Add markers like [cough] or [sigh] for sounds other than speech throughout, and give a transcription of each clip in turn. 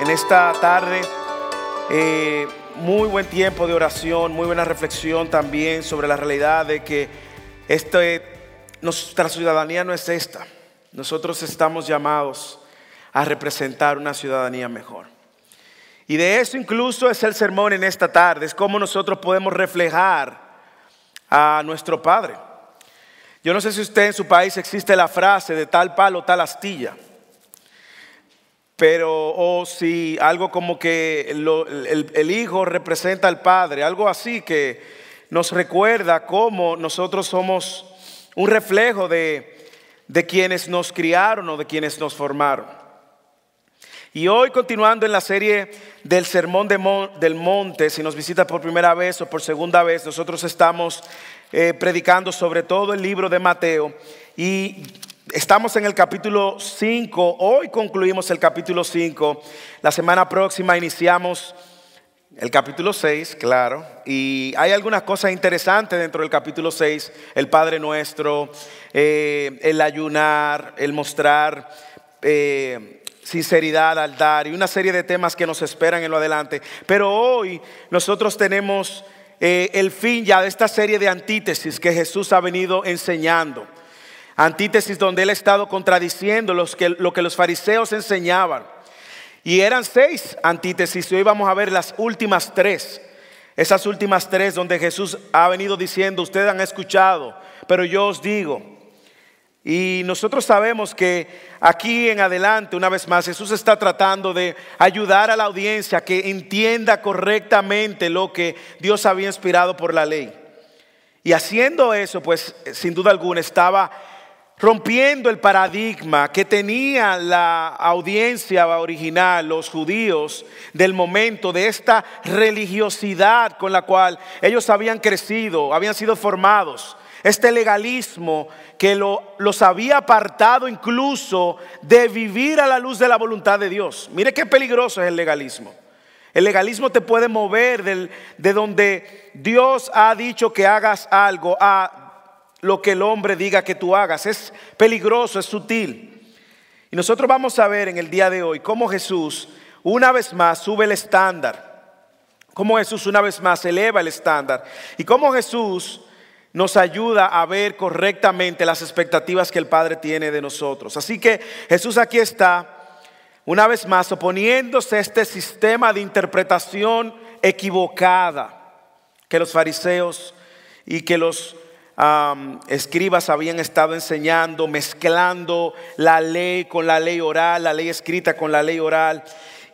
en esta tarde. Eh, muy buen tiempo de oración, muy buena reflexión también sobre la realidad de que este, nuestra ciudadanía no es esta. Nosotros estamos llamados a representar una ciudadanía mejor. Y de eso incluso es el sermón en esta tarde, es cómo nosotros podemos reflejar a nuestro Padre. Yo no sé si usted en su país existe la frase de tal palo, tal astilla. Pero, o si algo como que el, hijo representa al padre, algo así que nos recuerda cómo nosotros somos un reflejo de, de quienes nos criaron o de quienes nos formaron. Y hoy continuando en la serie del Sermón del Monte, si nos visita por primera vez o por segunda vez, nosotros estamos eh, predicando sobre todo el libro de Mateo y estamos en el capítulo 5, hoy concluimos el capítulo 5, la semana próxima iniciamos el capítulo 6, claro, y hay algunas cosas interesantes dentro del capítulo 6, el Padre Nuestro, eh, el ayunar, el mostrar... Eh, sinceridad al dar y una serie de temas que nos esperan en lo adelante. Pero hoy nosotros tenemos eh, el fin ya de esta serie de antítesis que Jesús ha venido enseñando. Antítesis donde Él ha estado contradiciendo lo que los fariseos enseñaban. Y eran seis antítesis y hoy vamos a ver las últimas tres. Esas últimas tres donde Jesús ha venido diciendo, ustedes han escuchado, pero yo os digo, y nosotros sabemos que aquí en adelante, una vez más, Jesús está tratando de ayudar a la audiencia que entienda correctamente lo que Dios había inspirado por la ley. Y haciendo eso, pues sin duda alguna estaba rompiendo el paradigma que tenía la audiencia original, los judíos del momento, de esta religiosidad con la cual ellos habían crecido, habían sido formados este legalismo que los había apartado incluso de vivir a la luz de la voluntad de Dios. Mire qué peligroso es el legalismo. El legalismo te puede mover de donde Dios ha dicho que hagas algo a lo que el hombre diga que tú hagas. Es peligroso, es sutil. Y nosotros vamos a ver en el día de hoy cómo Jesús una vez más sube el estándar. Cómo Jesús una vez más eleva el estándar. Y cómo Jesús nos ayuda a ver correctamente las expectativas que el Padre tiene de nosotros. Así que Jesús aquí está, una vez más, oponiéndose a este sistema de interpretación equivocada que los fariseos y que los escribas habían estado enseñando, mezclando la ley con la ley oral, la ley escrita con la ley oral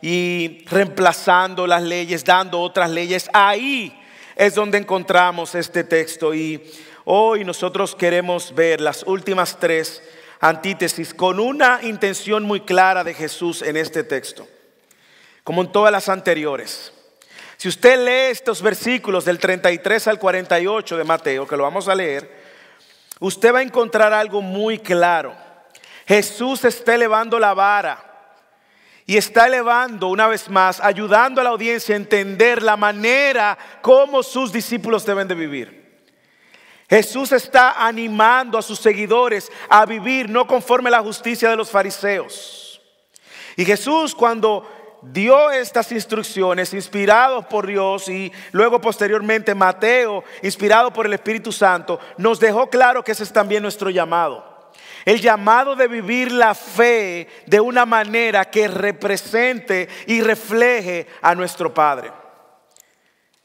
y reemplazando las leyes, dando otras leyes. Ahí es donde encontramos este texto y hoy nosotros queremos ver las últimas tres antítesis con una intención muy clara de Jesús en este texto, como en todas las anteriores. Si usted lee estos versículos del 33 al 48 de Mateo, que lo vamos a leer, usted va a encontrar algo muy claro. Jesús está elevando la vara y está elevando una vez más, ayudando a la audiencia a entender la manera como sus discípulos deben de vivir. Jesús está animando a sus seguidores a vivir no conforme a la justicia de los fariseos. Y Jesús cuando dio estas instrucciones, inspirados por Dios y luego posteriormente Mateo, inspirado por el Espíritu Santo, nos dejó claro que ese es también nuestro llamado. El llamado de vivir la fe de una manera que represente y refleje a nuestro Padre.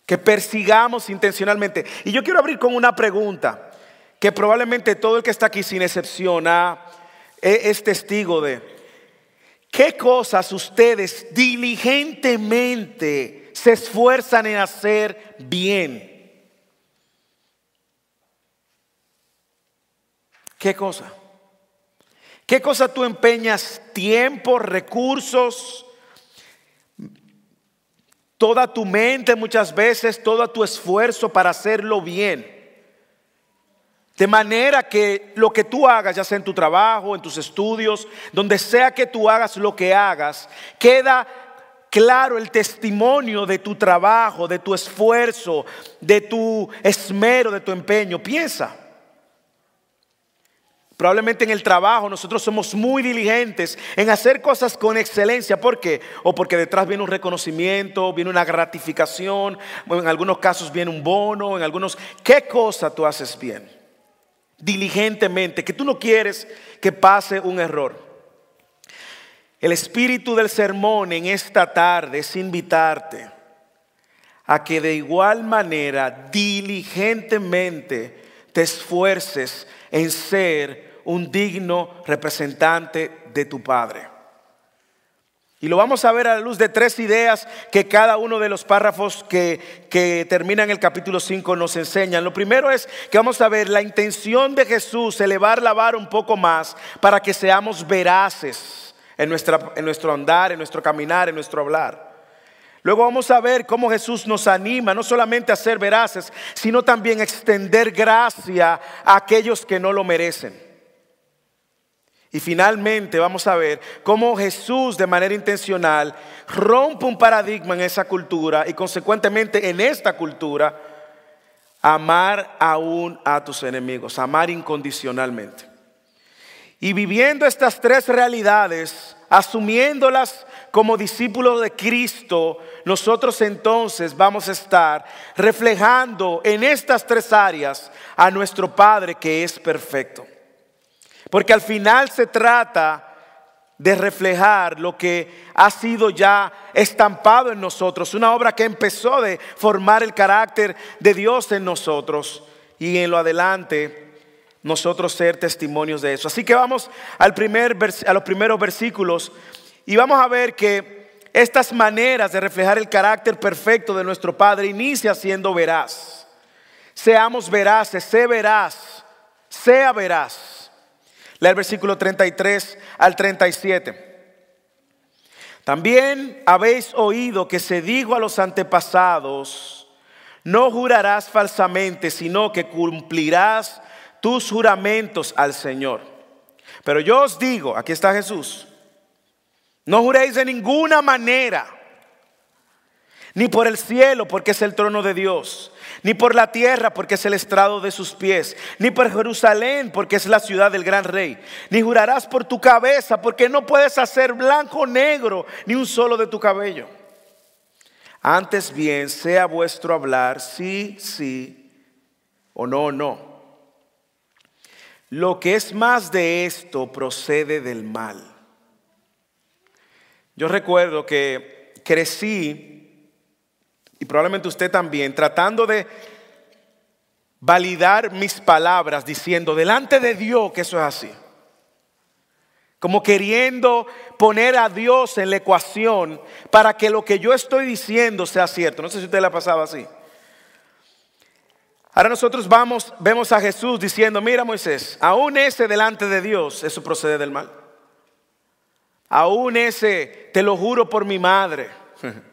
Que persigamos intencionalmente. Y yo quiero abrir con una pregunta que probablemente todo el que está aquí sin excepción es testigo de. ¿Qué cosas ustedes diligentemente se esfuerzan en hacer bien? ¿Qué cosa? ¿Qué cosa tú empeñas tiempo, recursos, toda tu mente muchas veces, todo tu esfuerzo para hacerlo bien? De manera que lo que tú hagas, ya sea en tu trabajo, en tus estudios, donde sea que tú hagas lo que hagas, queda claro el testimonio de tu trabajo, de tu esfuerzo, de tu esmero, de tu empeño. Piensa. Probablemente en el trabajo nosotros somos muy diligentes en hacer cosas con excelencia. ¿Por qué? O porque detrás viene un reconocimiento, viene una gratificación, en algunos casos viene un bono, en algunos... ¿Qué cosa tú haces bien? Diligentemente, que tú no quieres que pase un error. El espíritu del sermón en esta tarde es invitarte a que de igual manera diligentemente te esfuerces en ser un digno representante de tu Padre. Y lo vamos a ver a la luz de tres ideas que cada uno de los párrafos que, que terminan el capítulo 5 nos enseñan. Lo primero es que vamos a ver la intención de Jesús, elevar la vara un poco más para que seamos veraces en, nuestra, en nuestro andar, en nuestro caminar, en nuestro hablar. Luego vamos a ver cómo Jesús nos anima no solamente a ser veraces, sino también a extender gracia a aquellos que no lo merecen. Y finalmente vamos a ver cómo Jesús de manera intencional rompe un paradigma en esa cultura y consecuentemente en esta cultura amar aún a tus enemigos, amar incondicionalmente. Y viviendo estas tres realidades, asumiéndolas como discípulos de Cristo, nosotros entonces vamos a estar reflejando en estas tres áreas a nuestro Padre que es perfecto. Porque al final se trata de reflejar lo que ha sido ya estampado en nosotros, una obra que empezó de formar el carácter de Dios en nosotros y en lo adelante nosotros ser testimonios de eso. Así que vamos al primer, a los primeros versículos y vamos a ver que estas maneras de reflejar el carácter perfecto de nuestro Padre inicia siendo veraz. Seamos veraces, sé veraz, sea veraz. Lea el versículo 33 al 37. También habéis oído que se dijo a los antepasados, no jurarás falsamente, sino que cumplirás tus juramentos al Señor. Pero yo os digo, aquí está Jesús, no juréis de ninguna manera, ni por el cielo, porque es el trono de Dios, ni por la tierra, porque es el estrado de sus pies, ni por Jerusalén, porque es la ciudad del gran rey, ni jurarás por tu cabeza, porque no puedes hacer blanco o negro, ni un solo de tu cabello. Antes bien, sea vuestro hablar sí, sí, o no, no. Lo que es más de esto procede del mal. Yo recuerdo que crecí, y probablemente usted también, tratando de validar mis palabras diciendo delante de Dios que eso es así. Como queriendo poner a Dios en la ecuación para que lo que yo estoy diciendo sea cierto. No sé si usted le ha pasado así. Ahora nosotros vamos, vemos a Jesús diciendo, mira Moisés, aún ese delante de Dios, eso procede del mal. Aún ese, te lo juro por mi madre. [laughs]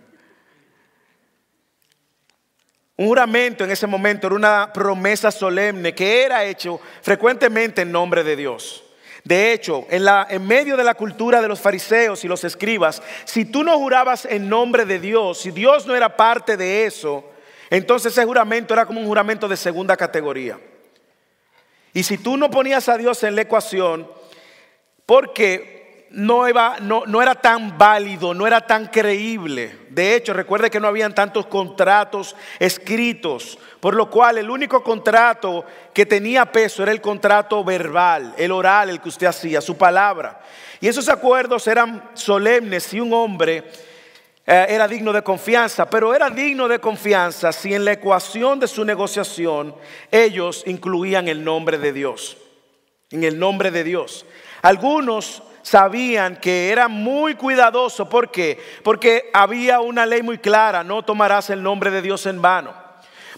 Un juramento en ese momento era una promesa solemne que era hecho frecuentemente en nombre de Dios. De hecho, en, la, en, medio de la cultura de los fariseos y los escribas, si tú no jurabas en nombre de Dios, si Dios no era parte de eso, entonces ese juramento era como un juramento de segunda categoría. Y si tú no ponías a Dios en la ecuación, porque no, era tan válido, no era tan creíble. De hecho, recuerde que no habían tantos contratos escritos, por lo cual el único contrato que tenía peso era el contrato verbal, el oral, el que usted hacía, su palabra. Y esos acuerdos eran solemnes si un hombre eh, era digno de confianza, pero era digno de confianza si en la ecuación de su negociación ellos incluían el nombre de Dios. En el nombre de Dios. Algunos sabían que era muy cuidadoso. ¿Por qué? Porque había una ley muy clara, no tomarás el nombre de Dios en vano.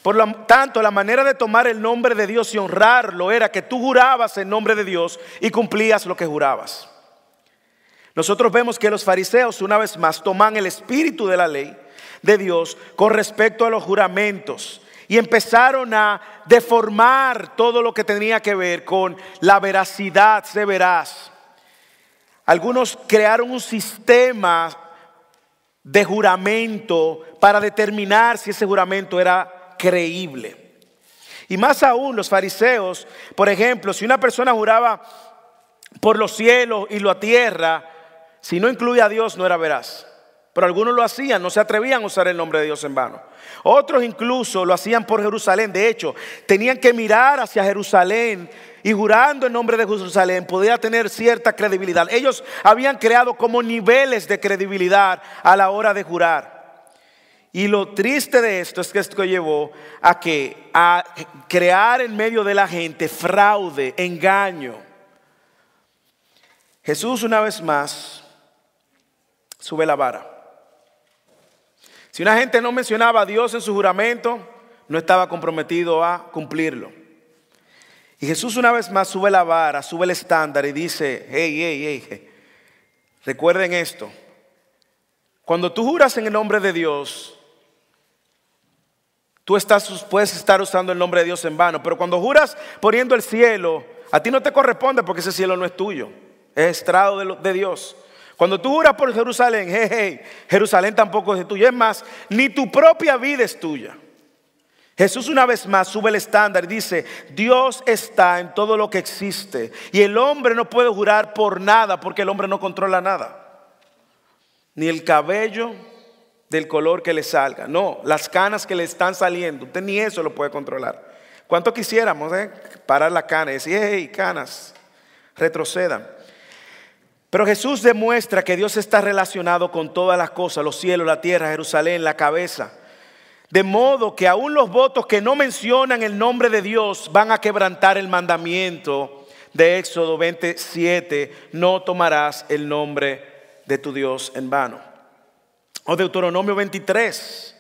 Por lo tanto, la manera de tomar el nombre de Dios y honrarlo era que tú jurabas en nombre de Dios y cumplías lo que jurabas. Nosotros vemos que los fariseos una vez más toman el espíritu de la ley de Dios con respecto a los juramentos y empezaron a deformar todo lo que tenía que ver con la veracidad, se verás. Algunos crearon un sistema de juramento para determinar si ese juramento era creíble. Y más aún los fariseos, por ejemplo, si una persona juraba por los cielos y la tierra, si no incluía a Dios no era veraz. Pero algunos lo hacían, no se atrevían a usar el nombre de Dios en vano. Otros incluso lo hacían por Jerusalén. De hecho, tenían que mirar hacia Jerusalén y jurando en nombre de Jerusalén podía tener cierta credibilidad. Ellos habían creado como niveles de credibilidad a la hora de jurar. Y lo triste de esto es que esto llevó a que a crear en medio de la gente fraude, engaño. Jesús una vez más sube la vara. Si una gente no mencionaba a Dios en su juramento, no estaba comprometido a cumplirlo. Y Jesús una vez más sube la vara, sube el estándar y dice, hey, hey, hey, recuerden esto. Cuando tú juras en el nombre de Dios, tú puedes estar usando el nombre de Dios en vano, pero cuando juras poniendo el cielo, a ti no te corresponde porque ese cielo no es tuyo, es estrado de Dios. Cuando tú juras por Jerusalén, hey, Jerusalén tampoco es tuya. Es más, ni tu propia vida es tuya. Jesús una vez más sube el estándar y dice, Dios está en todo lo que existe. Y el hombre no puede jurar por nada porque el hombre no controla nada. Ni el cabello del color que le salga. No, las canas que le están saliendo. Usted ni eso lo puede controlar. ¿Cuánto quisiéramos eh? parar la cana y decir, hey, canas, retrocedan? Pero Jesús demuestra que Dios está relacionado con todas las cosas, los cielos, la tierra, Jerusalén, la cabeza. De modo que aún los votos que no mencionan el nombre de Dios van a quebrantar el mandamiento de Éxodo 27, no tomarás el nombre de tu Dios en vano. O Deuteronomio 23,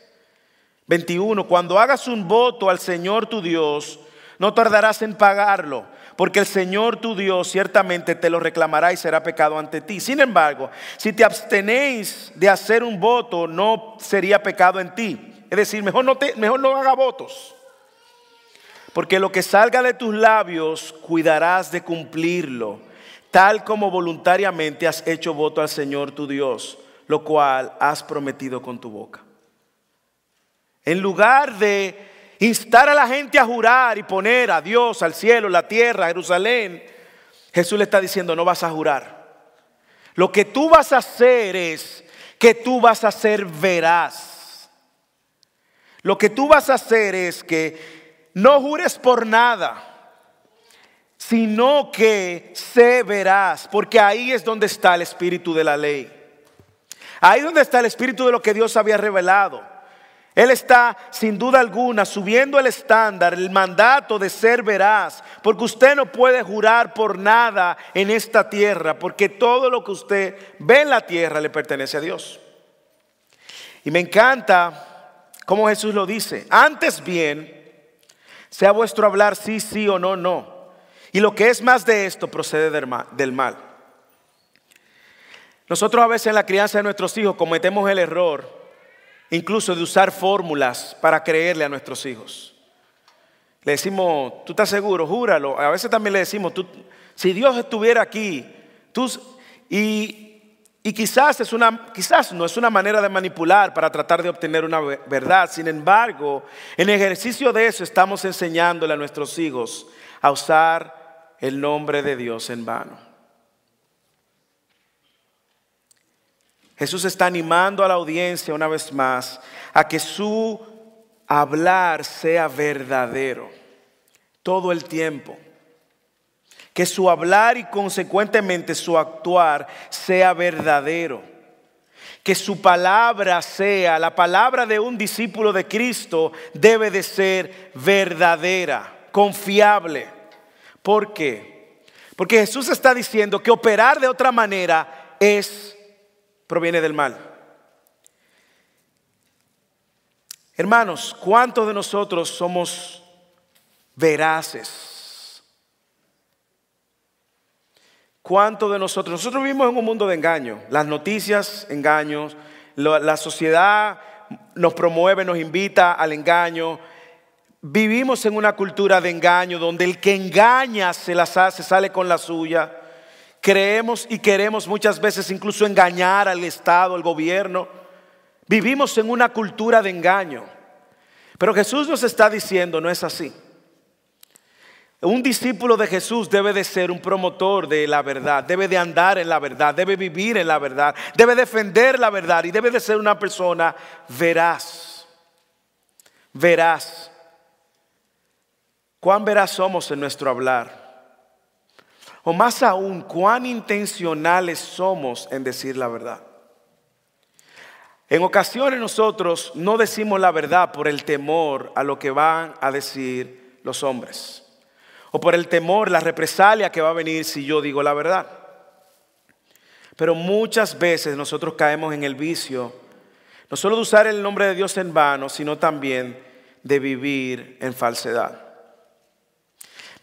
21, cuando hagas un voto al Señor tu Dios, no tardarás en pagarlo porque el Señor tu Dios ciertamente te lo reclamará y será pecado ante ti. Sin embargo, si te abstenéis de hacer un voto, no sería pecado en ti. Es decir, mejor no, te, mejor no haga votos. Porque lo que salga de tus labios, cuidarás de cumplirlo, tal como voluntariamente has hecho voto al Señor tu Dios, lo cual has prometido con tu boca. En lugar de instar a la gente a jurar y poner a Dios, al cielo, la tierra, Jerusalén, Jesús le está diciendo, no vas a jurar. Lo que tú vas a hacer es que tú vas a ser veraz. Lo que tú vas a hacer es que no jures por nada, sino que se verás, porque ahí es donde está el espíritu de la ley. Ahí es donde está el espíritu de lo que Dios había revelado. Él está sin duda alguna subiendo el estándar, el mandato de ser veraz, porque usted no puede jurar por nada en esta tierra, porque todo lo que usted ve en la tierra le pertenece a Dios. Y me encanta cómo Jesús lo dice, antes bien, sea vuestro hablar sí, sí o no, no. Y lo que es más de esto procede del mal. Nosotros a veces en la crianza de nuestros hijos cometemos el error incluso de usar fórmulas para creerle a nuestros hijos. Le decimos, ¿tú estás seguro? Júralo. A veces también le decimos, si Dios estuviera aquí, tú, y, y quizás, es una, quizás no es una manera de manipular para tratar de obtener una verdad. Sin embargo, en ejercicio de eso estamos enseñándole a nuestros hijos a usar el nombre de Dios en vano. Jesús está animando a la audiencia una vez más a que su hablar sea verdadero todo el tiempo. Que su hablar y consecuentemente su actuar sea verdadero. Que su palabra sea, la palabra de un discípulo de Cristo debe de ser verdadera, confiable. ¿Por qué? Porque Jesús está diciendo que operar de otra manera es proviene del mal. Hermanos, ¿cuántos de nosotros somos veraces? ¿Cuántos de nosotros? Nosotros vivimos en un mundo de engaño. Las noticias, engaños. La sociedad nos promueve, nos invita al engaño. Vivimos en una cultura de engaño donde el que engaña se las hace, sale con la suya. Creemos y queremos muchas veces incluso engañar al Estado, al gobierno. Vivimos en una cultura de engaño. Pero Jesús nos está diciendo, no es así. Un discípulo de Jesús debe de ser un promotor de la verdad, debe de andar en la verdad, debe vivir en la verdad, debe defender la verdad y debe de ser una persona veraz. Veraz. ¿Cuán veraz somos en nuestro hablar? O más aún, cuán intencionales somos en decir la verdad. En ocasiones nosotros no decimos la verdad por el temor a lo que van a decir los hombres. O por el temor, la represalia que va a venir si yo digo la verdad. Pero muchas veces nosotros caemos en el vicio, no solo de usar el nombre de Dios en vano, sino también de vivir en falsedad.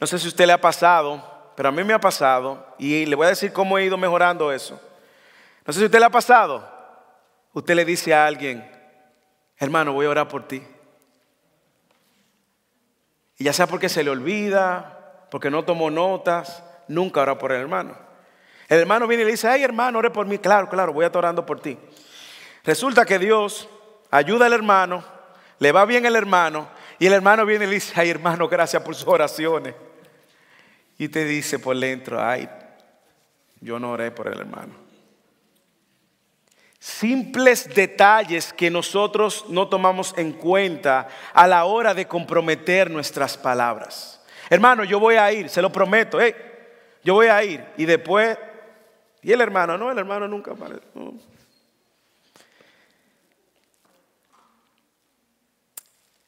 No sé si a usted le ha pasado pero a mí me ha pasado y le voy a decir cómo he ido mejorando eso. No sé si usted le ha pasado. Usted le dice a alguien, hermano, voy a orar por ti. Y ya sea porque se le olvida, porque no tomó notas, nunca ora por el hermano. El hermano viene y le dice, ay hermano, ore por mí. Claro, claro, voy a estar orando por ti. Resulta que Dios ayuda al hermano, le va bien el hermano, y el hermano viene y le dice, ay hermano, gracias por sus oraciones y te dice por dentro, ay, yo no oré por el hermano. Simples detalles que nosotros no tomamos en cuenta a la hora de comprometer nuestras palabras. Hermano, yo voy a ir, se lo prometo, yo voy a ir. Y después, y el hermano, no, el hermano nunca aparece.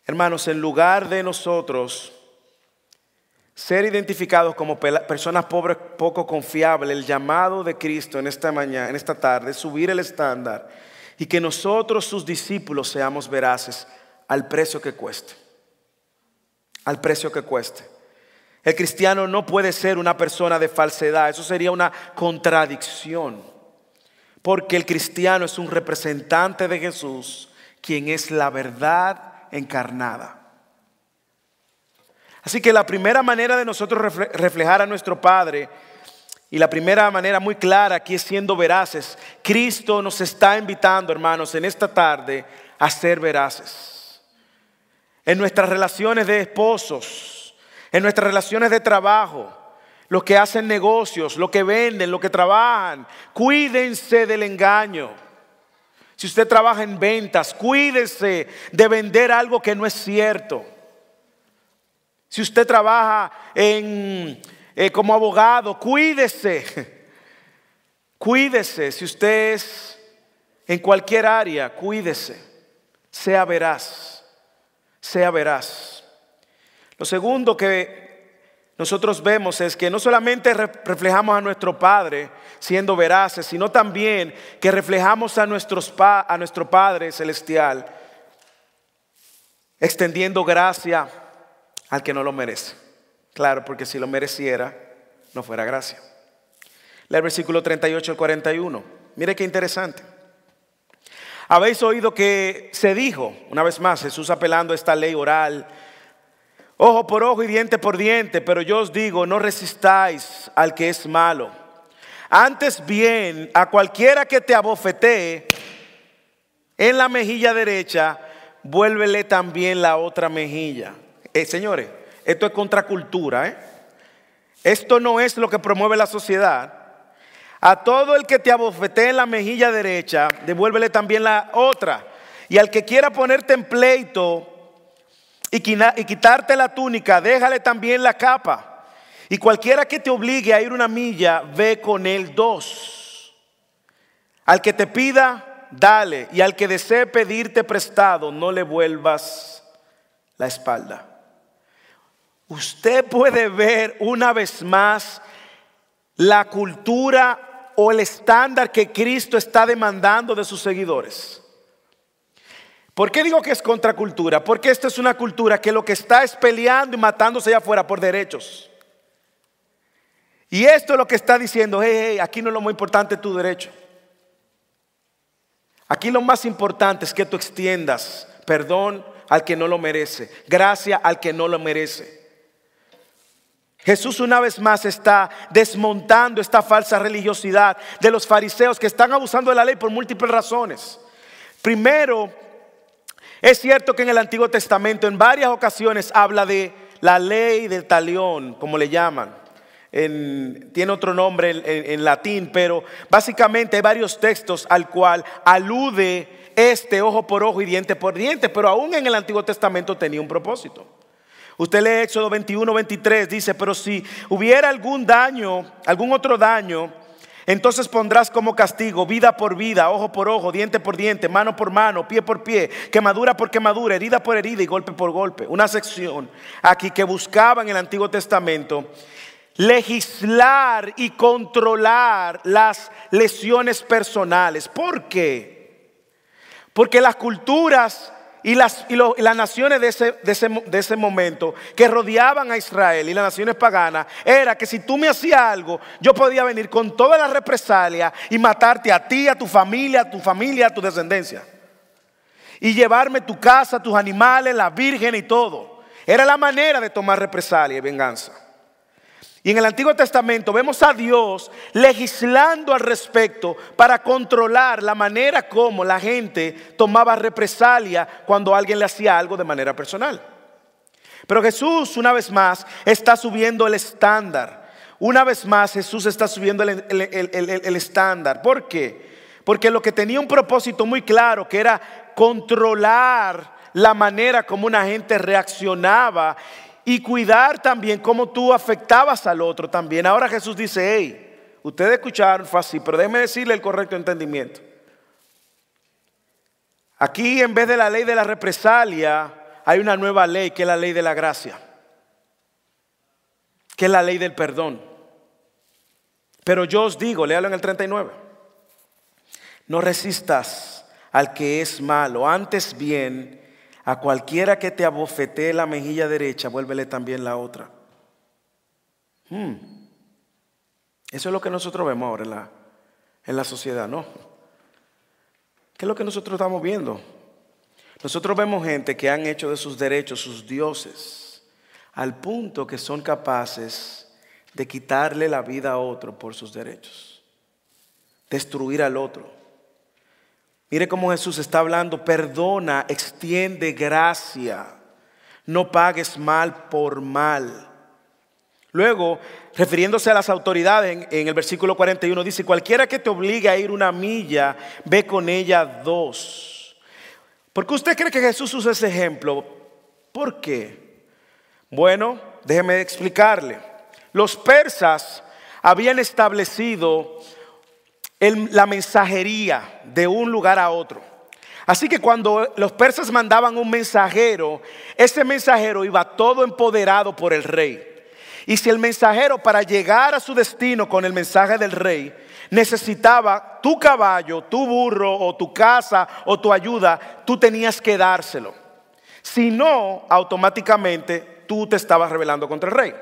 Hermanos, en lugar de nosotros ser identificados como personas pobres poco confiables, el llamado de Cristo en esta mañana, en esta tarde, subir el estándar y que nosotros sus discípulos seamos veraces al precio que cueste. Al precio que cueste. El cristiano no puede ser una persona de falsedad, eso sería una contradicción. Porque el cristiano es un representante de Jesús, quien es la verdad encarnada. Así que la primera manera de nosotros reflejar a nuestro Padre y la primera manera muy clara aquí es siendo veraces. Cristo nos está invitando, hermanos, en esta tarde a ser veraces. En nuestras relaciones de esposos, en nuestras relaciones de trabajo, los que hacen negocios, los que venden, los que trabajan, cuídense del engaño. Si usted trabaja en ventas, cuídese de vender algo que no es cierto. Si usted trabaja en, eh, como abogado, cuídese. [laughs] Cuídese. Si usted es en cualquier área, cuídese. Sea veraz. Sea veraz. Lo segundo que nosotros vemos es que no solamente reflejamos a nuestro Padre siendo veraces, sino también que reflejamos a, nuestros a nuestro Padre celestial extendiendo gracia al que no lo merece. Claro, porque si lo mereciera, no fuera gracia. Lea el versículo 38 al 41. Mire qué interesante. Habéis oído que se dijo, una vez más, Jesús apelando a esta ley oral, ojo por ojo y diente por diente, pero yo os digo, no resistáis al que es malo. Antes bien, a cualquiera que te abofetee en la mejilla derecha, vuélvele también la otra mejilla. Eh, señores, esto es contracultura. ¿eh? Esto no es lo que promueve la sociedad. A todo el que te abofetee en la mejilla derecha, devuélvele también la otra. Y al que quiera ponerte en pleito y quitarte la túnica, déjale también la capa. Y cualquiera que te obligue a ir una milla, ve con él dos. Al que te pida, dale. Y al que desee pedirte prestado, no le vuelvas la espalda usted puede ver una vez más la cultura o el estándar que Cristo está demandando de sus seguidores. ¿Por qué digo que es contracultura? Porque esta es una cultura que lo que está es peleando y matándose allá afuera por derechos. Y esto es lo que está diciendo, hey, hey, aquí no es lo más importante tu derecho. Aquí lo más importante es que tú extiendas perdón al que no lo merece, gracia al que no lo merece. Jesús una vez más está desmontando esta falsa religiosidad de los fariseos que están abusando de la ley por múltiples razones. Primero, es cierto que en el Antiguo Testamento en varias ocasiones habla de la ley del talión, como le llaman. tiene otro nombre en, latín, pero básicamente hay varios textos al cual alude este ojo por ojo y diente por diente, pero aún en el Antiguo Testamento tenía un propósito. Usted lee Éxodo 21, 23, dice, pero si hubiera algún daño, algún otro daño, entonces pondrás como castigo vida por vida, ojo por ojo, diente por diente, mano por mano, pie por pie, quemadura por quemadura, herida por herida y golpe por golpe. Una sección aquí que buscaba en el Antiguo Testamento legislar y controlar las lesiones personales. ¿Por qué? Porque las culturas y las, las naciones de ese, de, ese, momento que rodeaban a Israel y las naciones paganas era que si tú me hacías algo, yo podía venir con toda la represalia y matarte a ti, a tu familia, a tu familia, a tu descendencia. Y llevarme tu casa, tus animales, la virgen y todo. Era la manera de tomar represalia y venganza. Y en el Antiguo Testamento vemos a Dios legislando al respecto para controlar la manera como la gente tomaba represalia cuando alguien le hacía algo de manera personal. Pero Jesús, una vez más, está subiendo el estándar. Una vez más, Jesús está subiendo el, estándar. ¿Por qué? Porque lo que tenía un propósito muy claro, que era controlar la manera como una gente reaccionaba y cuidar también cómo tú afectabas al otro también. Ahora Jesús dice, hey, ustedes escucharon, fue así, pero déjenme decirle el correcto entendimiento. Aquí en vez de la ley de la represalia, hay una nueva ley que es la ley de la gracia, que es la ley del perdón. Pero yo os digo, léalo en el 39, no resistas al que es malo, antes bien, a cualquiera que te abofetee la mejilla derecha, vuélvele también la otra. Hmm. Eso es lo que nosotros vemos ahora en la, en la sociedad, ¿no? ¿Qué es lo que nosotros estamos viendo? Nosotros vemos gente que han hecho de sus derechos sus dioses, al punto que son capaces de quitarle la vida a otro por sus derechos, destruir al otro. Mire cómo Jesús está hablando, perdona, extiende gracia, no pagues mal por mal. Luego, refiriéndose a las autoridades, en, el versículo 41 dice, cualquiera que te obligue a ir una milla, ve con ella dos. ¿Por qué usted cree que Jesús usa ese ejemplo? ¿Por qué? Bueno, déjeme explicarle. Los persas habían establecido la mensajería de un lugar a otro. Así que cuando los persas mandaban un mensajero, ese mensajero iba todo empoderado por el rey. Y si el mensajero para llegar a su destino con el mensaje del rey necesitaba tu caballo, tu burro o tu casa o tu ayuda, tú tenías que dárselo. Si no, automáticamente tú te estabas rebelando contra el rey.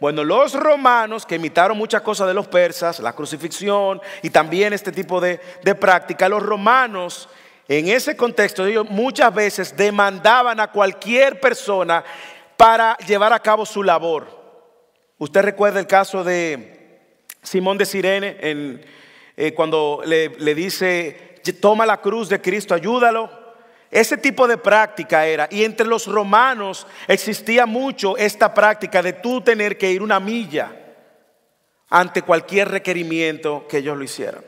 Bueno, los romanos que imitaron muchas cosas de los persas, la crucifixión y también este tipo de, práctica, los romanos en ese contexto ellos muchas veces demandaban a cualquier persona para llevar a cabo su labor. Usted recuerda el caso de Simón de Sirene en, eh, cuando le, le dice, toma la cruz de Cristo, ayúdalo. Ese tipo de práctica era, y entre los romanos existía mucho esta práctica de tú tener que ir una milla ante cualquier requerimiento que ellos lo hicieran.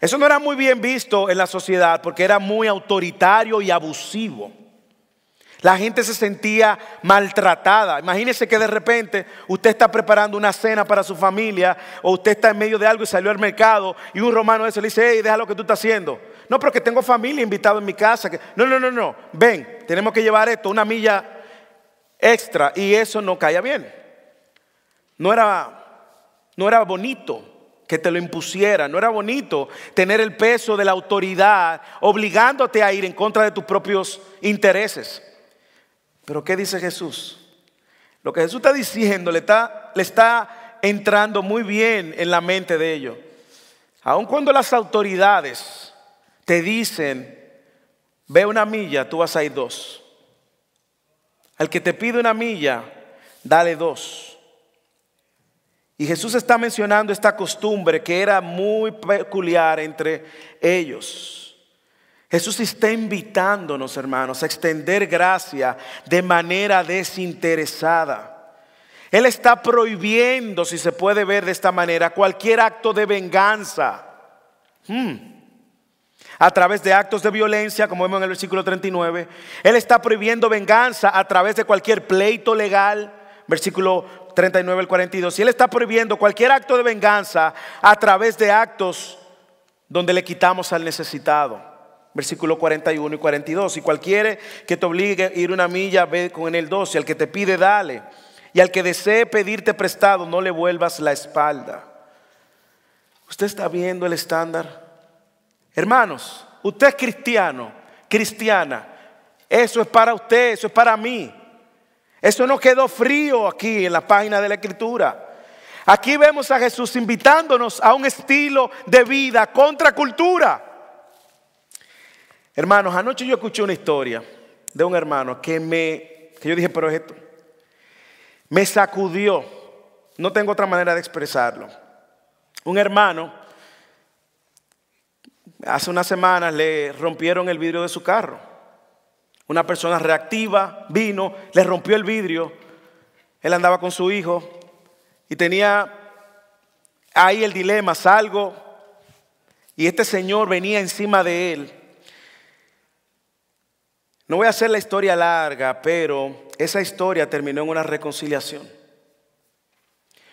Eso no era muy bien visto en la sociedad porque era muy autoritario y abusivo. La gente se sentía maltratada. Imagínese que de repente usted está preparando una cena para su familia o usted está en medio de algo y salió al mercado y un romano eso le dice, hey, deja lo que tú estás haciendo. No, pero que tengo familia invitada en mi casa. No, no, no, no. Ven, tenemos que llevar esto, una milla extra. Y eso no caía bien. No era, no era bonito que te lo impusiera. No era bonito tener el peso de la autoridad obligándote a ir en contra de tus propios intereses. Pero ¿qué dice Jesús? Lo que Jesús está diciendo le está, le está entrando muy bien en la mente de ellos. Aun cuando las autoridades te dicen, ve una milla, tú vas a ir dos. Al que te pide una milla, dale dos. Y Jesús está mencionando esta costumbre que era muy peculiar entre ellos. Jesús está invitándonos, hermanos, a extender gracia de manera desinteresada. Él está prohibiendo, si se puede ver de esta manera, cualquier acto de venganza. Hmm. A través de actos de violencia, como vemos en el versículo 39. Él está prohibiendo venganza a través de cualquier pleito legal. Versículo 39 al 42. Y Él está prohibiendo cualquier acto de venganza a través de actos donde le quitamos al necesitado. Versículo 41 y 42. Y cualquiera que te obligue a ir una milla, ve con el 12. Al que te pide, dale. Y al que desee pedirte prestado, no le vuelvas la espalda. ¿Usted está viendo el estándar? Hermanos, usted es cristiano, cristiana. Eso es para usted, eso es para mí. Eso no quedó frío aquí en la página de la escritura. Aquí vemos a Jesús invitándonos a un estilo de vida contra cultura. Hermanos, anoche yo escuché una historia de un hermano que me, que yo dije, pero esto, me sacudió. No tengo otra manera de expresarlo. Un hermano, hace unas semanas le rompieron el vidrio de su carro. Una persona reactiva vino, le rompió el vidrio. Él andaba con su hijo y tenía ahí el dilema, salgo y este señor venía encima de él. No voy a hacer la historia larga, pero esa historia terminó en una reconciliación.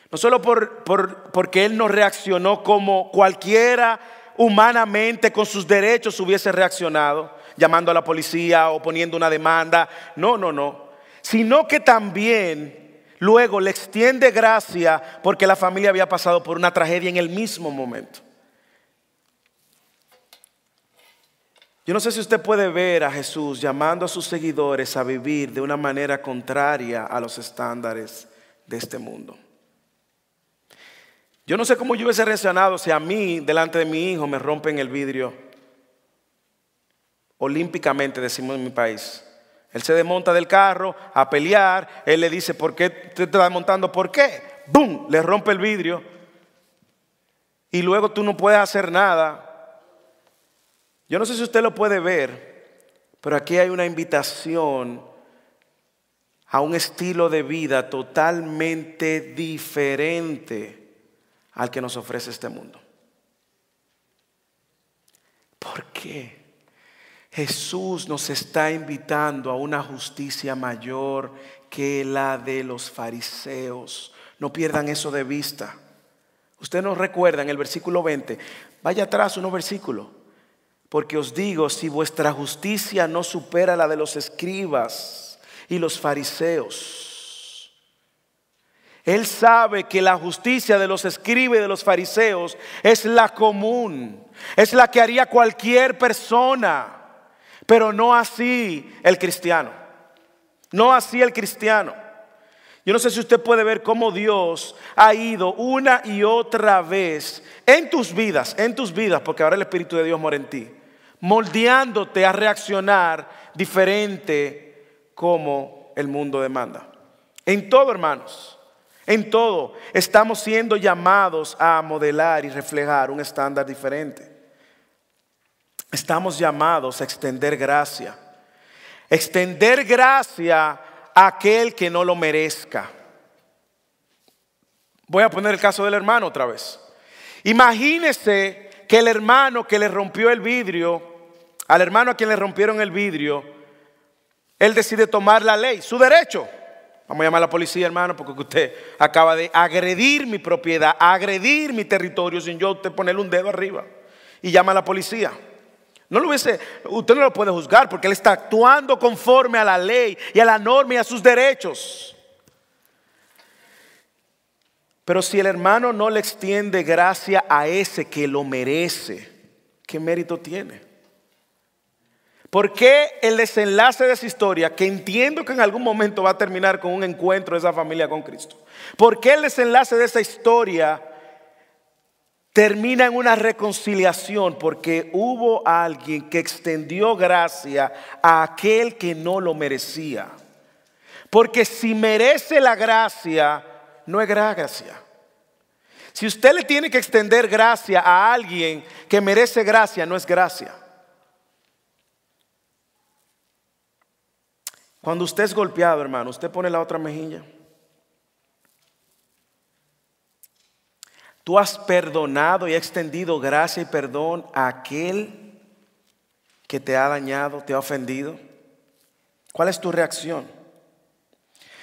No solo por, porque él no reaccionó como cualquiera humanamente con sus derechos hubiese reaccionado, llamando a la policía o poniendo una demanda. No, no, no. Sino que también luego le extiende gracia porque la familia había pasado por una tragedia en el mismo momento. Yo no sé si usted puede ver a Jesús llamando a sus seguidores a vivir de una manera contraria a los estándares de este mundo. Yo no sé cómo yo hubiese reaccionado si a mí, delante de mi hijo, me rompen el vidrio. Olímpicamente, decimos en mi país. Él se desmonta del carro a pelear. Él le dice, ¿por qué te estás montando? ¿Por qué? ¡Bum! Le rompe el vidrio. Y luego tú no puedes hacer nada yo no sé si usted lo puede ver, pero aquí hay una invitación a un estilo de vida totalmente diferente al que nos ofrece este mundo. ¿Por qué? Jesús nos está invitando a una justicia mayor que la de los fariseos. No pierdan eso de vista. Usted nos recuerda en el versículo 20. Vaya atrás unos versículos. Porque os digo, si vuestra justicia no supera la de los escribas y los fariseos, Él sabe que la justicia de los escribas y de los fariseos es la común, es la que haría cualquier persona, pero no así el cristiano, no así el cristiano. Yo no sé si usted puede ver cómo Dios ha ido una y otra vez en tus vidas, en tus vidas, porque ahora el Espíritu de Dios mora en ti moldeándote a reaccionar diferente como el mundo demanda. En todo, hermanos, en todo estamos siendo llamados a modelar y reflejar un estándar diferente. Estamos llamados a extender gracia. Extender gracia a aquel que no lo merezca. Voy a poner el caso del hermano otra vez. Imagínese que el hermano que le rompió el vidrio al hermano a quien le rompieron el vidrio, él decide tomar la ley, su derecho. Vamos a llamar a la policía, hermano, porque usted acaba de agredir mi propiedad, agredir mi territorio sin yo usted ponerle un dedo arriba. Y llama a la policía. No lo hubiese, usted no lo puede juzgar porque él está actuando conforme a la ley y a la norma y a sus derechos. Pero si el hermano no le extiende gracia a ese que lo merece, ¿qué mérito tiene? ¿Por qué el desenlace de esa historia, que entiendo que en algún momento va a terminar con un encuentro de esa familia con Cristo? ¿Por qué el desenlace de esa historia termina en una reconciliación? Porque hubo alguien que extendió gracia a aquel que no lo merecía. Porque si merece la gracia, no es gracia. Si usted le tiene que extender gracia a alguien que merece gracia, no es gracia. Cuando usted es golpeado, hermano, usted pone la otra mejilla. Tú has perdonado y extendido gracia y perdón a aquel que te ha dañado, te ha ofendido. ¿Cuál es tu reacción?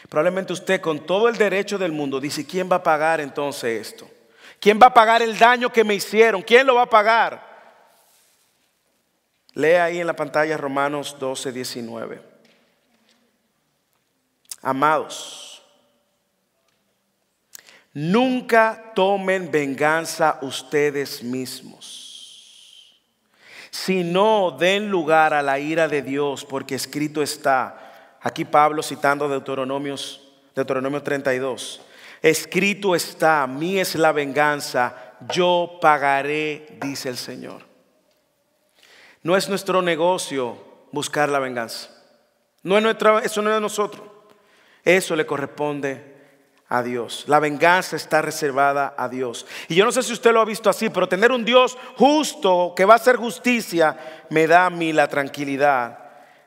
Probablemente usted con todo el derecho del mundo dice, ¿quién va a pagar entonces esto? ¿Quién va a pagar el daño que me hicieron? ¿Quién lo va a pagar? Lea ahí en la pantalla Romanos 12, 19. Amados, nunca tomen venganza ustedes mismos, sino den lugar a la ira de Dios, porque escrito está, aquí Pablo citando Deuteronomios, Deuteronomio 32, escrito está, mí es la venganza, yo pagaré, dice el Señor. No es nuestro negocio buscar la venganza. No es nuestra, eso no es de nosotros. Eso le corresponde a Dios. La venganza está reservada a Dios. Y yo no sé si usted lo ha visto así, pero tener un Dios justo que va a hacer justicia me da a mí la tranquilidad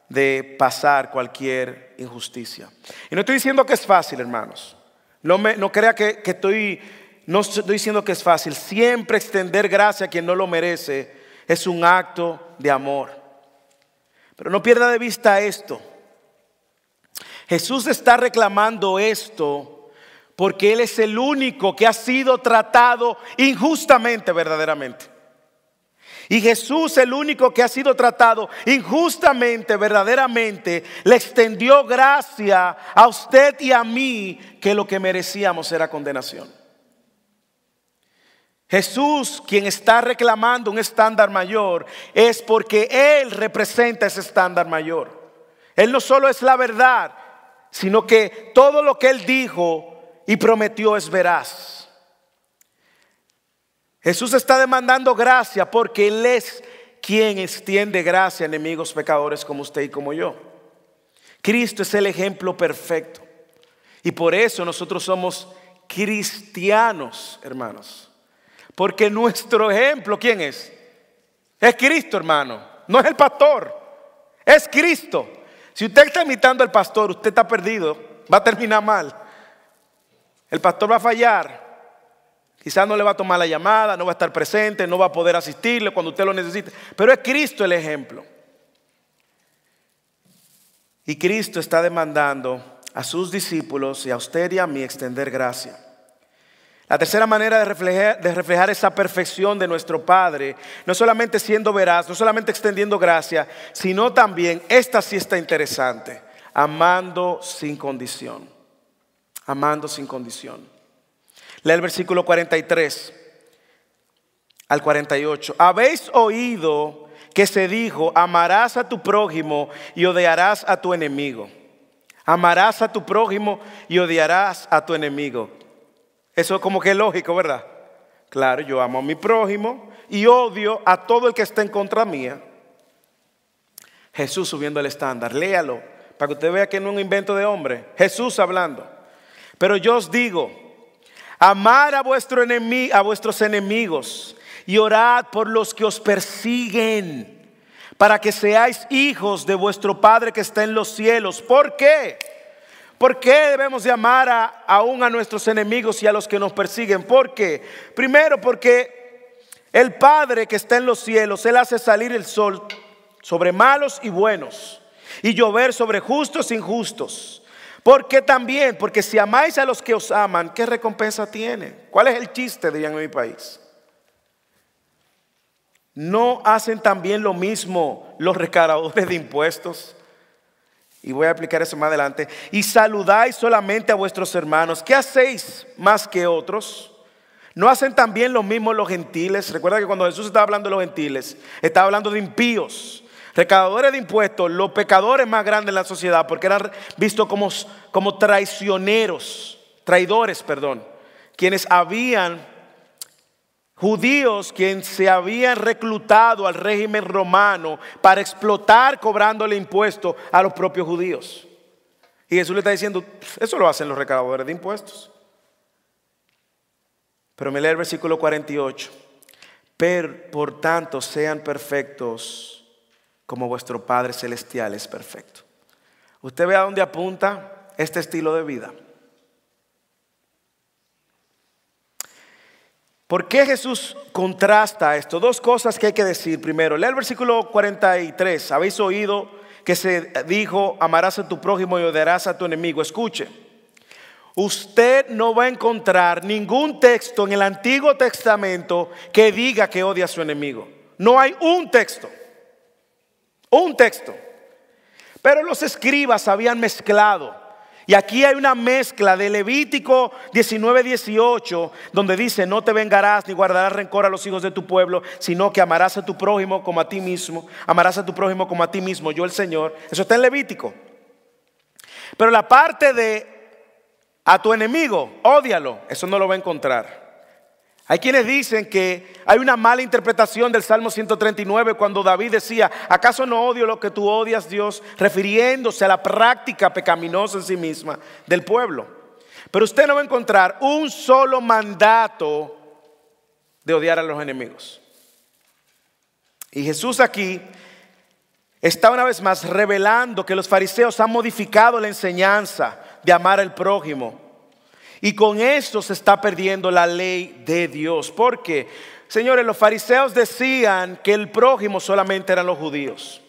de pasar cualquier injusticia. Y no estoy diciendo que es fácil, hermanos. No, me, crea que, que estoy, no estoy diciendo que es fácil. Siempre extender gracia a quien no lo merece es un acto de amor. Pero no pierda de vista esto. Jesús está reclamando esto porque Él es el único que ha sido tratado injustamente verdaderamente. Y Jesús, el único que ha sido tratado injustamente, verdaderamente, le extendió gracia a usted y a mí que lo que merecíamos era condenación. Jesús, quien está reclamando un estándar mayor, es porque Él representa ese estándar mayor. Él no solo es la verdad, sino que todo lo que Él dijo y prometió es veraz. Jesús está demandando gracia porque Él es quien extiende gracia a enemigos pecadores como usted y como yo. Cristo es el ejemplo perfecto. Y por eso nosotros somos cristianos, hermanos. Porque nuestro ejemplo, ¿quién es? Es Cristo, hermano. No es el pastor. Es Cristo. Si usted está imitando al pastor, usted está perdido. Va a terminar mal. El pastor va a fallar. Quizás no le va a tomar la llamada, no va a estar presente, no va a poder asistirle cuando usted lo necesite. Pero es Cristo el ejemplo. Y Cristo está demandando a sus discípulos y a usted y a mí extender gracia. La tercera manera de reflejar, esa perfección de nuestro Padre, no solamente siendo veraz, no solamente extendiendo gracia, sino también, esta sí está interesante, amando sin condición. Amando sin condición. Lee el versículo 43 al 48. Habéis oído que se dijo, amarás a tu prójimo y odiarás a tu enemigo. Amarás a tu prójimo y odiarás a tu enemigo. Eso como que es lógico, ¿verdad? Claro, yo amo a mi prójimo y odio a todo el que está en contra mía. Jesús subiendo el estándar, léalo, para que usted vea que no es un invento de hombre. Jesús hablando. Pero yo os digo, amar a, vuestro a vuestros enemigos y orad por los que os persiguen, para que seáis hijos de vuestro Padre que está en los cielos. ¿Por qué? ¿Por qué debemos de amar a, aún a nuestros enemigos y a los que nos persiguen? ¿Por qué? Primero porque el Padre que está en los cielos, Él hace salir el sol sobre malos y buenos y llover sobre justos e injustos. Porque también, porque si amáis a los que os aman, ¿qué recompensa tiene? ¿Cuál es el chiste, dirían en mi país? ¿No hacen también lo mismo los recaudadores de impuestos? Y voy a explicar eso más adelante. Y saludáis solamente a vuestros hermanos. ¿Qué hacéis más que otros? ¿No hacen también lo mismo los gentiles? Recuerda que cuando Jesús estaba hablando de los gentiles, estaba hablando de impíos, recaudadores de impuestos, los pecadores más grandes en la sociedad, porque eran vistos como, como traicioneros, traidores, perdón, quienes habían judíos quienes se habían reclutado al régimen romano para explotar cobrándole impuestos a los propios judíos. Y Jesús le está diciendo, eso lo hacen los recaudadores de impuestos. Pero me lee el versículo 48. Per, por tanto, sean perfectos como vuestro Padre Celestial es perfecto. Usted ve a dónde apunta este estilo de vida. ¿Por qué Jesús contrasta esto? Dos cosas que hay que decir primero. Lea el versículo 43. Habéis oído que se dijo, amarás a tu prójimo y odiarás a tu enemigo. Escuche, usted no va a encontrar ningún texto en el Antiguo Testamento que diga que odia a su enemigo. No hay un texto. Un texto. Pero los escribas habían mezclado y aquí hay una mezcla de Levítico 19, 18, donde dice, no te vengarás ni guardarás rencor a los hijos de tu pueblo, sino que amarás a tu prójimo como a ti mismo, amarás a tu prójimo como a ti mismo, yo el Señor. Eso está en Levítico. Pero la parte de a tu enemigo, ódialo, eso no lo va a encontrar. Hay quienes dicen que hay una mala interpretación del Salmo 139 cuando David decía, ¿acaso no odio lo que tú odias, Dios? Refiriéndose a la práctica pecaminosa en sí misma del pueblo. Pero usted no va a encontrar un solo mandato de odiar a los enemigos. Y Jesús aquí está una vez más revelando que los fariseos han modificado la enseñanza de amar al prójimo y con esto se está perdiendo la ley de Dios. Porque, señores, los fariseos decían que el prójimo solamente eran los judíos.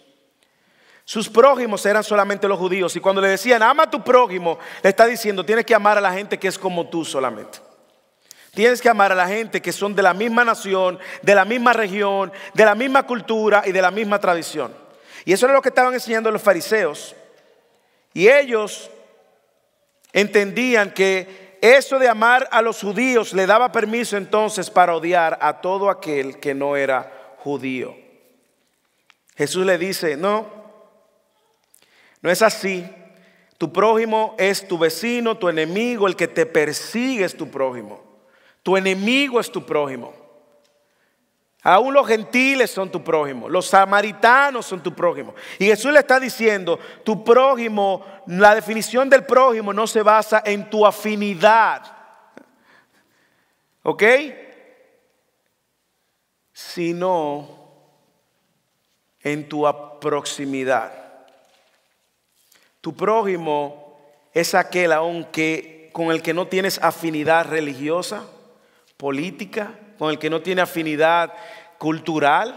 Sus prójimos eran solamente los judíos. Y cuando le decían, ama a tu prójimo, le está diciendo, tienes que amar a la gente que es como tú solamente. Tienes que amar a la gente que son de la misma nación, de la misma región, de la misma cultura y de la misma tradición. Y eso era lo que estaban enseñando los fariseos. Y ellos entendían que eso de amar a los judíos le daba permiso entonces para odiar a todo aquel que no era judío. Jesús le dice, no, no es así. Tu prójimo es tu vecino, tu enemigo, el que te persigue es tu prójimo. Tu enemigo es tu prójimo. Aún los gentiles son tu prójimo, los samaritanos son tu prójimo. Y Jesús le está diciendo, tu prójimo, la definición del prójimo no se basa en tu afinidad. ¿Ok? Sino en tu proximidad. Tu prójimo es aquel aunque con el que no tienes afinidad religiosa, política, con el que no tiene afinidad cultural.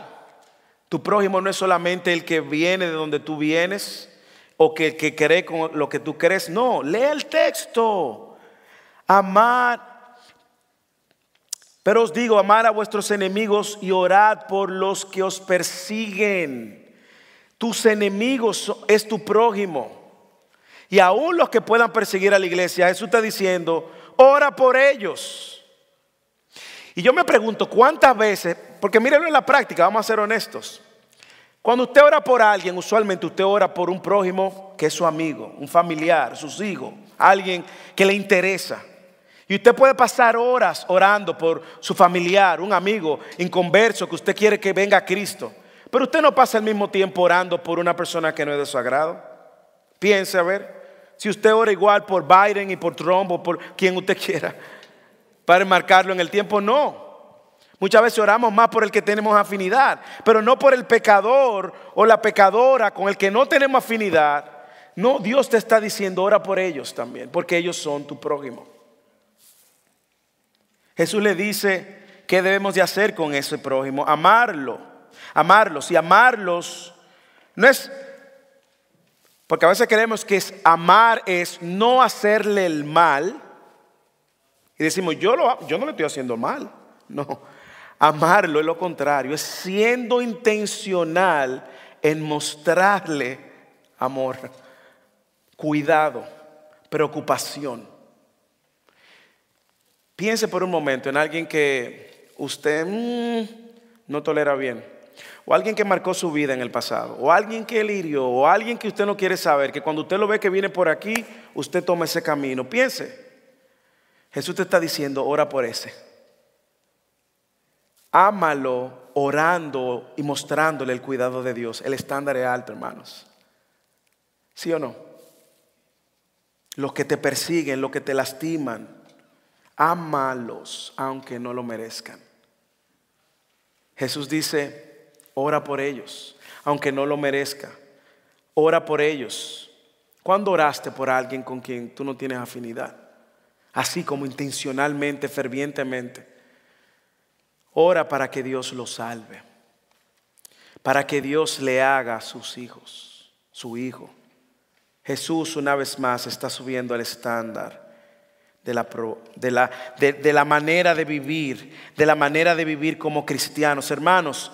Tu prójimo no es solamente el que viene de donde tú vienes o que, que cree con lo que tú crees. No, lea el texto. Amar. Pero os digo, amar a vuestros enemigos y orad por los que os persiguen. Tus enemigos es tu prójimo. Y aún los que puedan perseguir a la iglesia, Jesús está diciendo, ora por ellos. Y yo me pregunto cuántas veces, porque mírenlo en la práctica, vamos a ser honestos. Cuando usted ora por alguien, usualmente usted ora por un prójimo que es su amigo, un familiar, sus hijos, alguien que le interesa. Y usted puede pasar horas orando por su familiar, un amigo inconverso que usted quiere que venga a Cristo. Pero usted no pasa el mismo tiempo orando por una persona que no es de su agrado. Piense a ver, si usted ora igual por Biden y por Trump o por quien usted [laughs] quiera para enmarcarlo en el tiempo, no. Muchas veces oramos más por el que tenemos afinidad, pero no por el pecador o la pecadora con el que no tenemos afinidad. No, Dios te está diciendo, ora por ellos también, porque ellos son tu prójimo. Jesús le dice, ¿qué debemos de hacer con ese prójimo? Amarlo, amarlos. Y amarlos no es, porque a veces creemos que es amar es no hacerle el mal, y decimos, yo, lo, yo no le estoy haciendo mal. No, amarlo es lo contrario, es siendo intencional en mostrarle amor, cuidado, preocupación. Piense por un momento en alguien que usted mm, no tolera bien, o alguien que marcó su vida en el pasado, o alguien que le hirió, o alguien que usted no quiere saber, que cuando usted lo ve que viene por aquí, usted toma ese camino. Piense. Jesús te está diciendo, ora por ese. Ámalo orando y mostrándole el cuidado de Dios. El estándar es alto, hermanos. ¿Sí o no? Los que te persiguen, los que te lastiman, ámalos aunque no lo merezcan. Jesús dice, ora por ellos, aunque no lo merezca. Ora por ellos ¿Cuándo oraste por alguien con quien tú no tienes afinidad? Así como intencionalmente, fervientemente. Ora para que Dios lo salve. Para que Dios le haga a sus hijos, su hijo. Jesús una vez más está subiendo el estándar de la, de, la, de la, manera de vivir, de la manera de vivir como cristianos. Hermanos,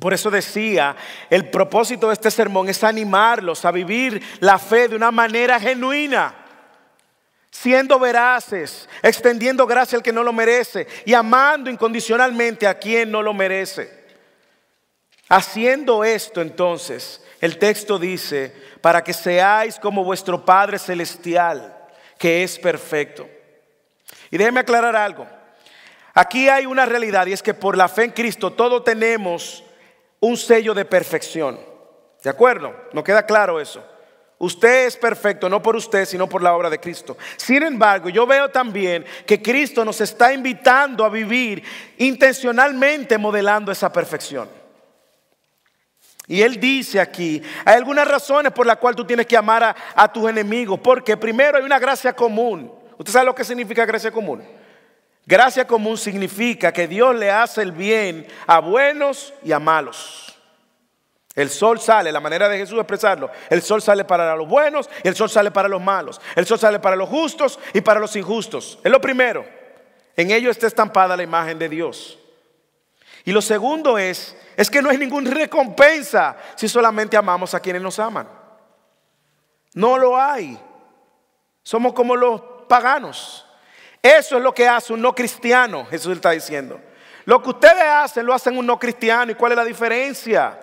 por eso decía, el propósito de este sermón es animarlos a vivir la fe de una manera genuina, siendo veraces, extendiendo gracia al que no lo merece y amando incondicionalmente a quien no lo merece. Haciendo esto entonces, el texto dice, para que seáis como vuestro Padre Celestial, que es perfecto. Y déjeme aclarar algo. Aquí hay una realidad y es que por la fe en Cristo todos tenemos un sello de perfección. ¿De acuerdo? ¿No queda claro eso? Usted es perfecto, no por usted, sino por la obra de Cristo. Sin embargo, yo veo también que Cristo nos está invitando a vivir intencionalmente modelando esa perfección. Y Él dice aquí, hay algunas razones por las cuales tú tienes que amar a, a tus enemigos. Porque primero hay una gracia común. ¿Usted sabe lo que significa gracia común? Gracia común significa que Dios le hace el bien a buenos y a malos. El sol sale, la manera de Jesús expresarlo, el sol sale para los buenos y el sol sale para los malos. El sol sale para los justos y para los injustos. Es lo primero. En ello está estampada la imagen de Dios. Y lo segundo es, es que no hay ninguna recompensa si solamente amamos a quienes nos aman. No lo hay. Somos como los paganos. Eso es lo que hace un no cristiano, Jesús está diciendo. Lo que ustedes hacen lo hacen un no cristiano. ¿Y cuál es la diferencia?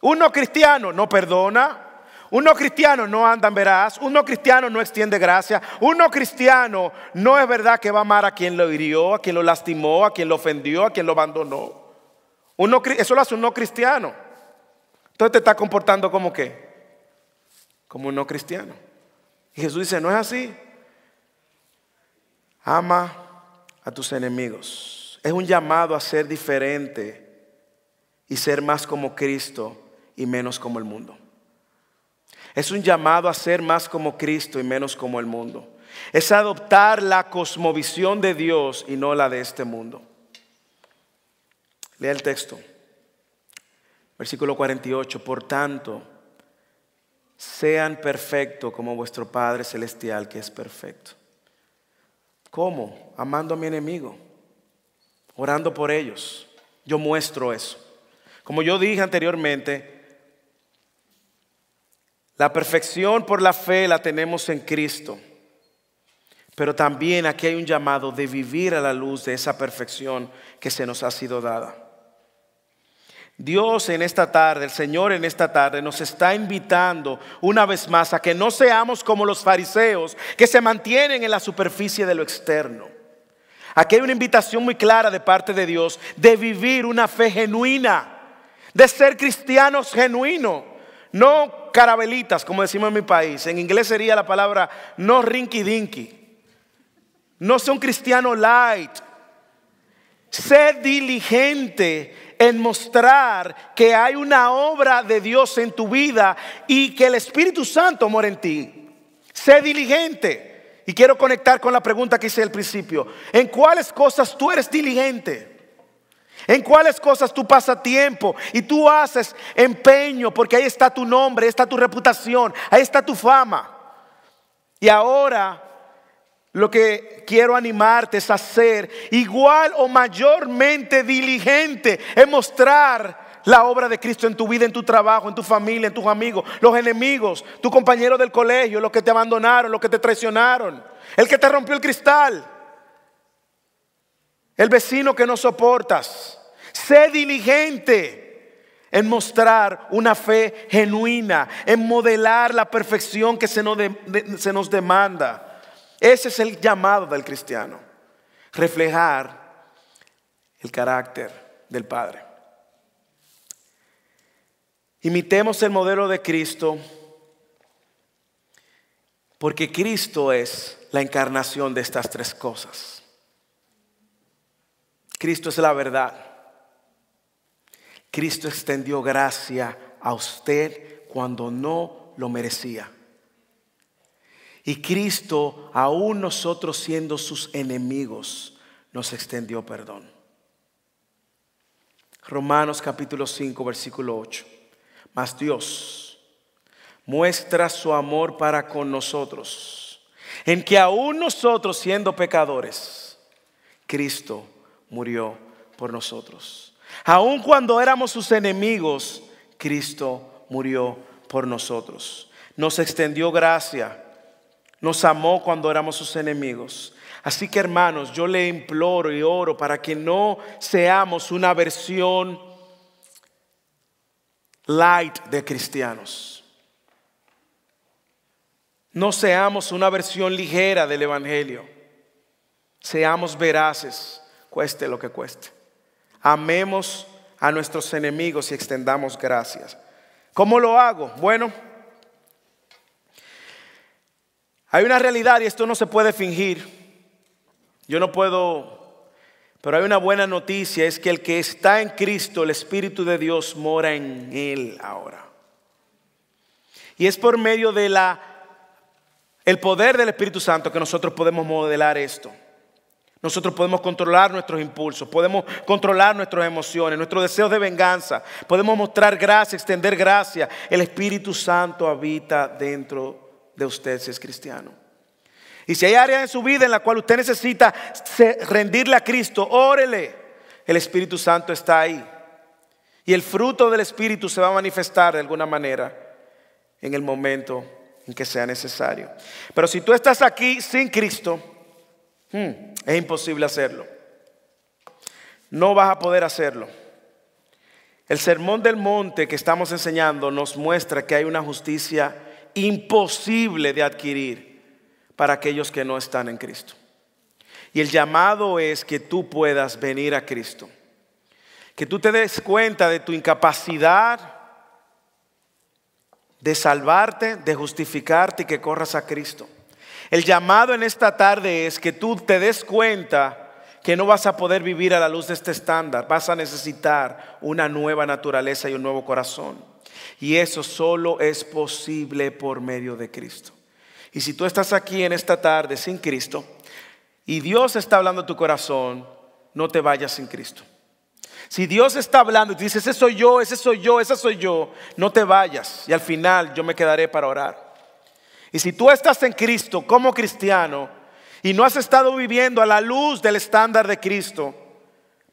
Un no cristiano no perdona. Un no cristiano no anda en veraz. Un no cristiano no extiende gracia. Un no cristiano no es verdad que va a amar a quien lo hirió, a quien lo lastimó, a quien lo ofendió, a quien lo abandonó. eso lo hace un no cristiano. Entonces te está comportando como qué? Como un no cristiano. Y Jesús dice, no es así. Ama a tus enemigos. Es un llamado a ser diferente y ser más como Cristo y menos como el mundo. Es un llamado a ser más como Cristo y menos como el mundo. Es adoptar la cosmovisión de Dios y no la de este mundo. Lea el texto. Versículo 48. Por tanto, sean perfectos como vuestro Padre Celestial que es perfecto. ¿Cómo? Amando a mi enemigo, orando por ellos. Yo muestro eso. Como yo dije anteriormente, la perfección por la fe la tenemos en Cristo. Pero también aquí hay un llamado de vivir a la luz de esa perfección que se nos ha sido dada. Dios en esta tarde, el Señor en esta tarde nos está invitando una vez más a que no seamos como los fariseos que se mantienen en la superficie de lo externo. Aquí hay una invitación muy clara de parte de Dios de vivir una fe genuina, de ser cristianos genuinos, no carabelitas como decimos en mi país. En inglés sería la palabra no rinky dinky. No un cristiano light. Ser diligente en mostrar que hay una obra de Dios en tu vida y que el Espíritu Santo mora en ti. Sé diligente. Y quiero conectar con la pregunta que hice al principio. ¿En cuáles cosas tú eres diligente? ¿En cuáles cosas tú pasas tiempo y tú haces empeño? Porque ahí está tu nombre, ahí está tu reputación, ahí está tu fama. Y ahora lo que quiero animarte es a ser igual o mayormente diligente en mostrar la obra de Cristo en tu vida, en tu trabajo, en tu familia, en tus amigos, los enemigos, tu compañero del colegio, los que te abandonaron, los que te traicionaron, el que te rompió el cristal, el vecino que no soportas. Sé diligente en mostrar una fe genuina, en modelar la perfección que se nos, se nos demanda. Ese es el llamado del cristiano, reflejar el carácter del Padre. Imitemos el modelo de Cristo, porque Cristo es la encarnación de estas tres cosas. Cristo es la verdad. Cristo extendió gracia a usted cuando no lo merecía. Y Cristo, aún nosotros siendo sus enemigos, nos extendió perdón. Romanos capítulo 5, versículo 8. Mas Dios muestra su amor para con nosotros, en que aún nosotros siendo pecadores, Cristo murió por nosotros. Aun cuando éramos sus enemigos, Cristo murió por nosotros. Nos extendió gracia, nos amó cuando éramos sus enemigos. Así que hermanos, yo le imploro y oro para que no seamos una versión light de cristianos. No seamos una versión ligera del Evangelio. Seamos veraces, cueste lo que cueste. Amemos a nuestros enemigos y extendamos gracias. ¿Cómo lo hago? Bueno, hay una realidad y esto no se puede fingir. Yo no puedo, pero hay una buena noticia, es que el que está en Cristo, el Espíritu de Dios mora en él ahora. Y es por medio de la el poder del Espíritu Santo que nosotros podemos modelar esto. Nosotros podemos controlar nuestros impulsos, podemos controlar nuestras emociones, nuestros deseos de venganza, podemos mostrar gracia, extender gracia. El Espíritu Santo habita dentro de usted si es cristiano. Y si hay áreas en su vida en la cual usted necesita rendirle a Cristo, órele. El Espíritu Santo está ahí. Y el fruto del Espíritu se va a manifestar de alguna manera en el momento en que sea necesario. Pero si tú estás aquí sin Cristo, hmm, es imposible hacerlo. No vas a poder hacerlo. El sermón del monte que estamos enseñando nos muestra que hay una justicia imposible de adquirir para aquellos que no están en Cristo. Y el llamado es que tú puedas venir a Cristo. Que tú te des cuenta de tu incapacidad de salvarte, de justificarte y que corras a Cristo. El llamado en esta tarde es que tú te des cuenta que no vas a poder vivir a la luz de este estándar. Vas a necesitar una nueva naturaleza y un nuevo corazón. Y eso solo es posible por medio de Cristo. Y si tú estás aquí en esta tarde sin Cristo y Dios está hablando a tu corazón, no te vayas sin Cristo. Si Dios está hablando y te dice, ese soy yo, ese soy yo, esa soy yo, no te vayas y al final yo me quedaré para orar. Y si tú estás en Cristo como cristiano y no has estado viviendo a la luz del estándar de Cristo,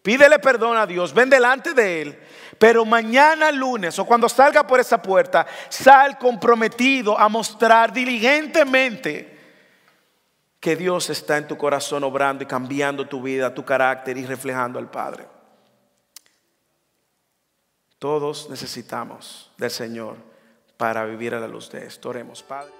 pídele perdón a Dios, ven delante de Él pero mañana lunes o cuando salga por esa puerta, sal comprometido a mostrar diligentemente que Dios está en tu corazón obrando y cambiando tu vida, tu carácter y reflejando al Padre. Todos necesitamos del Señor para vivir a la luz de esto. Oremos, Padre.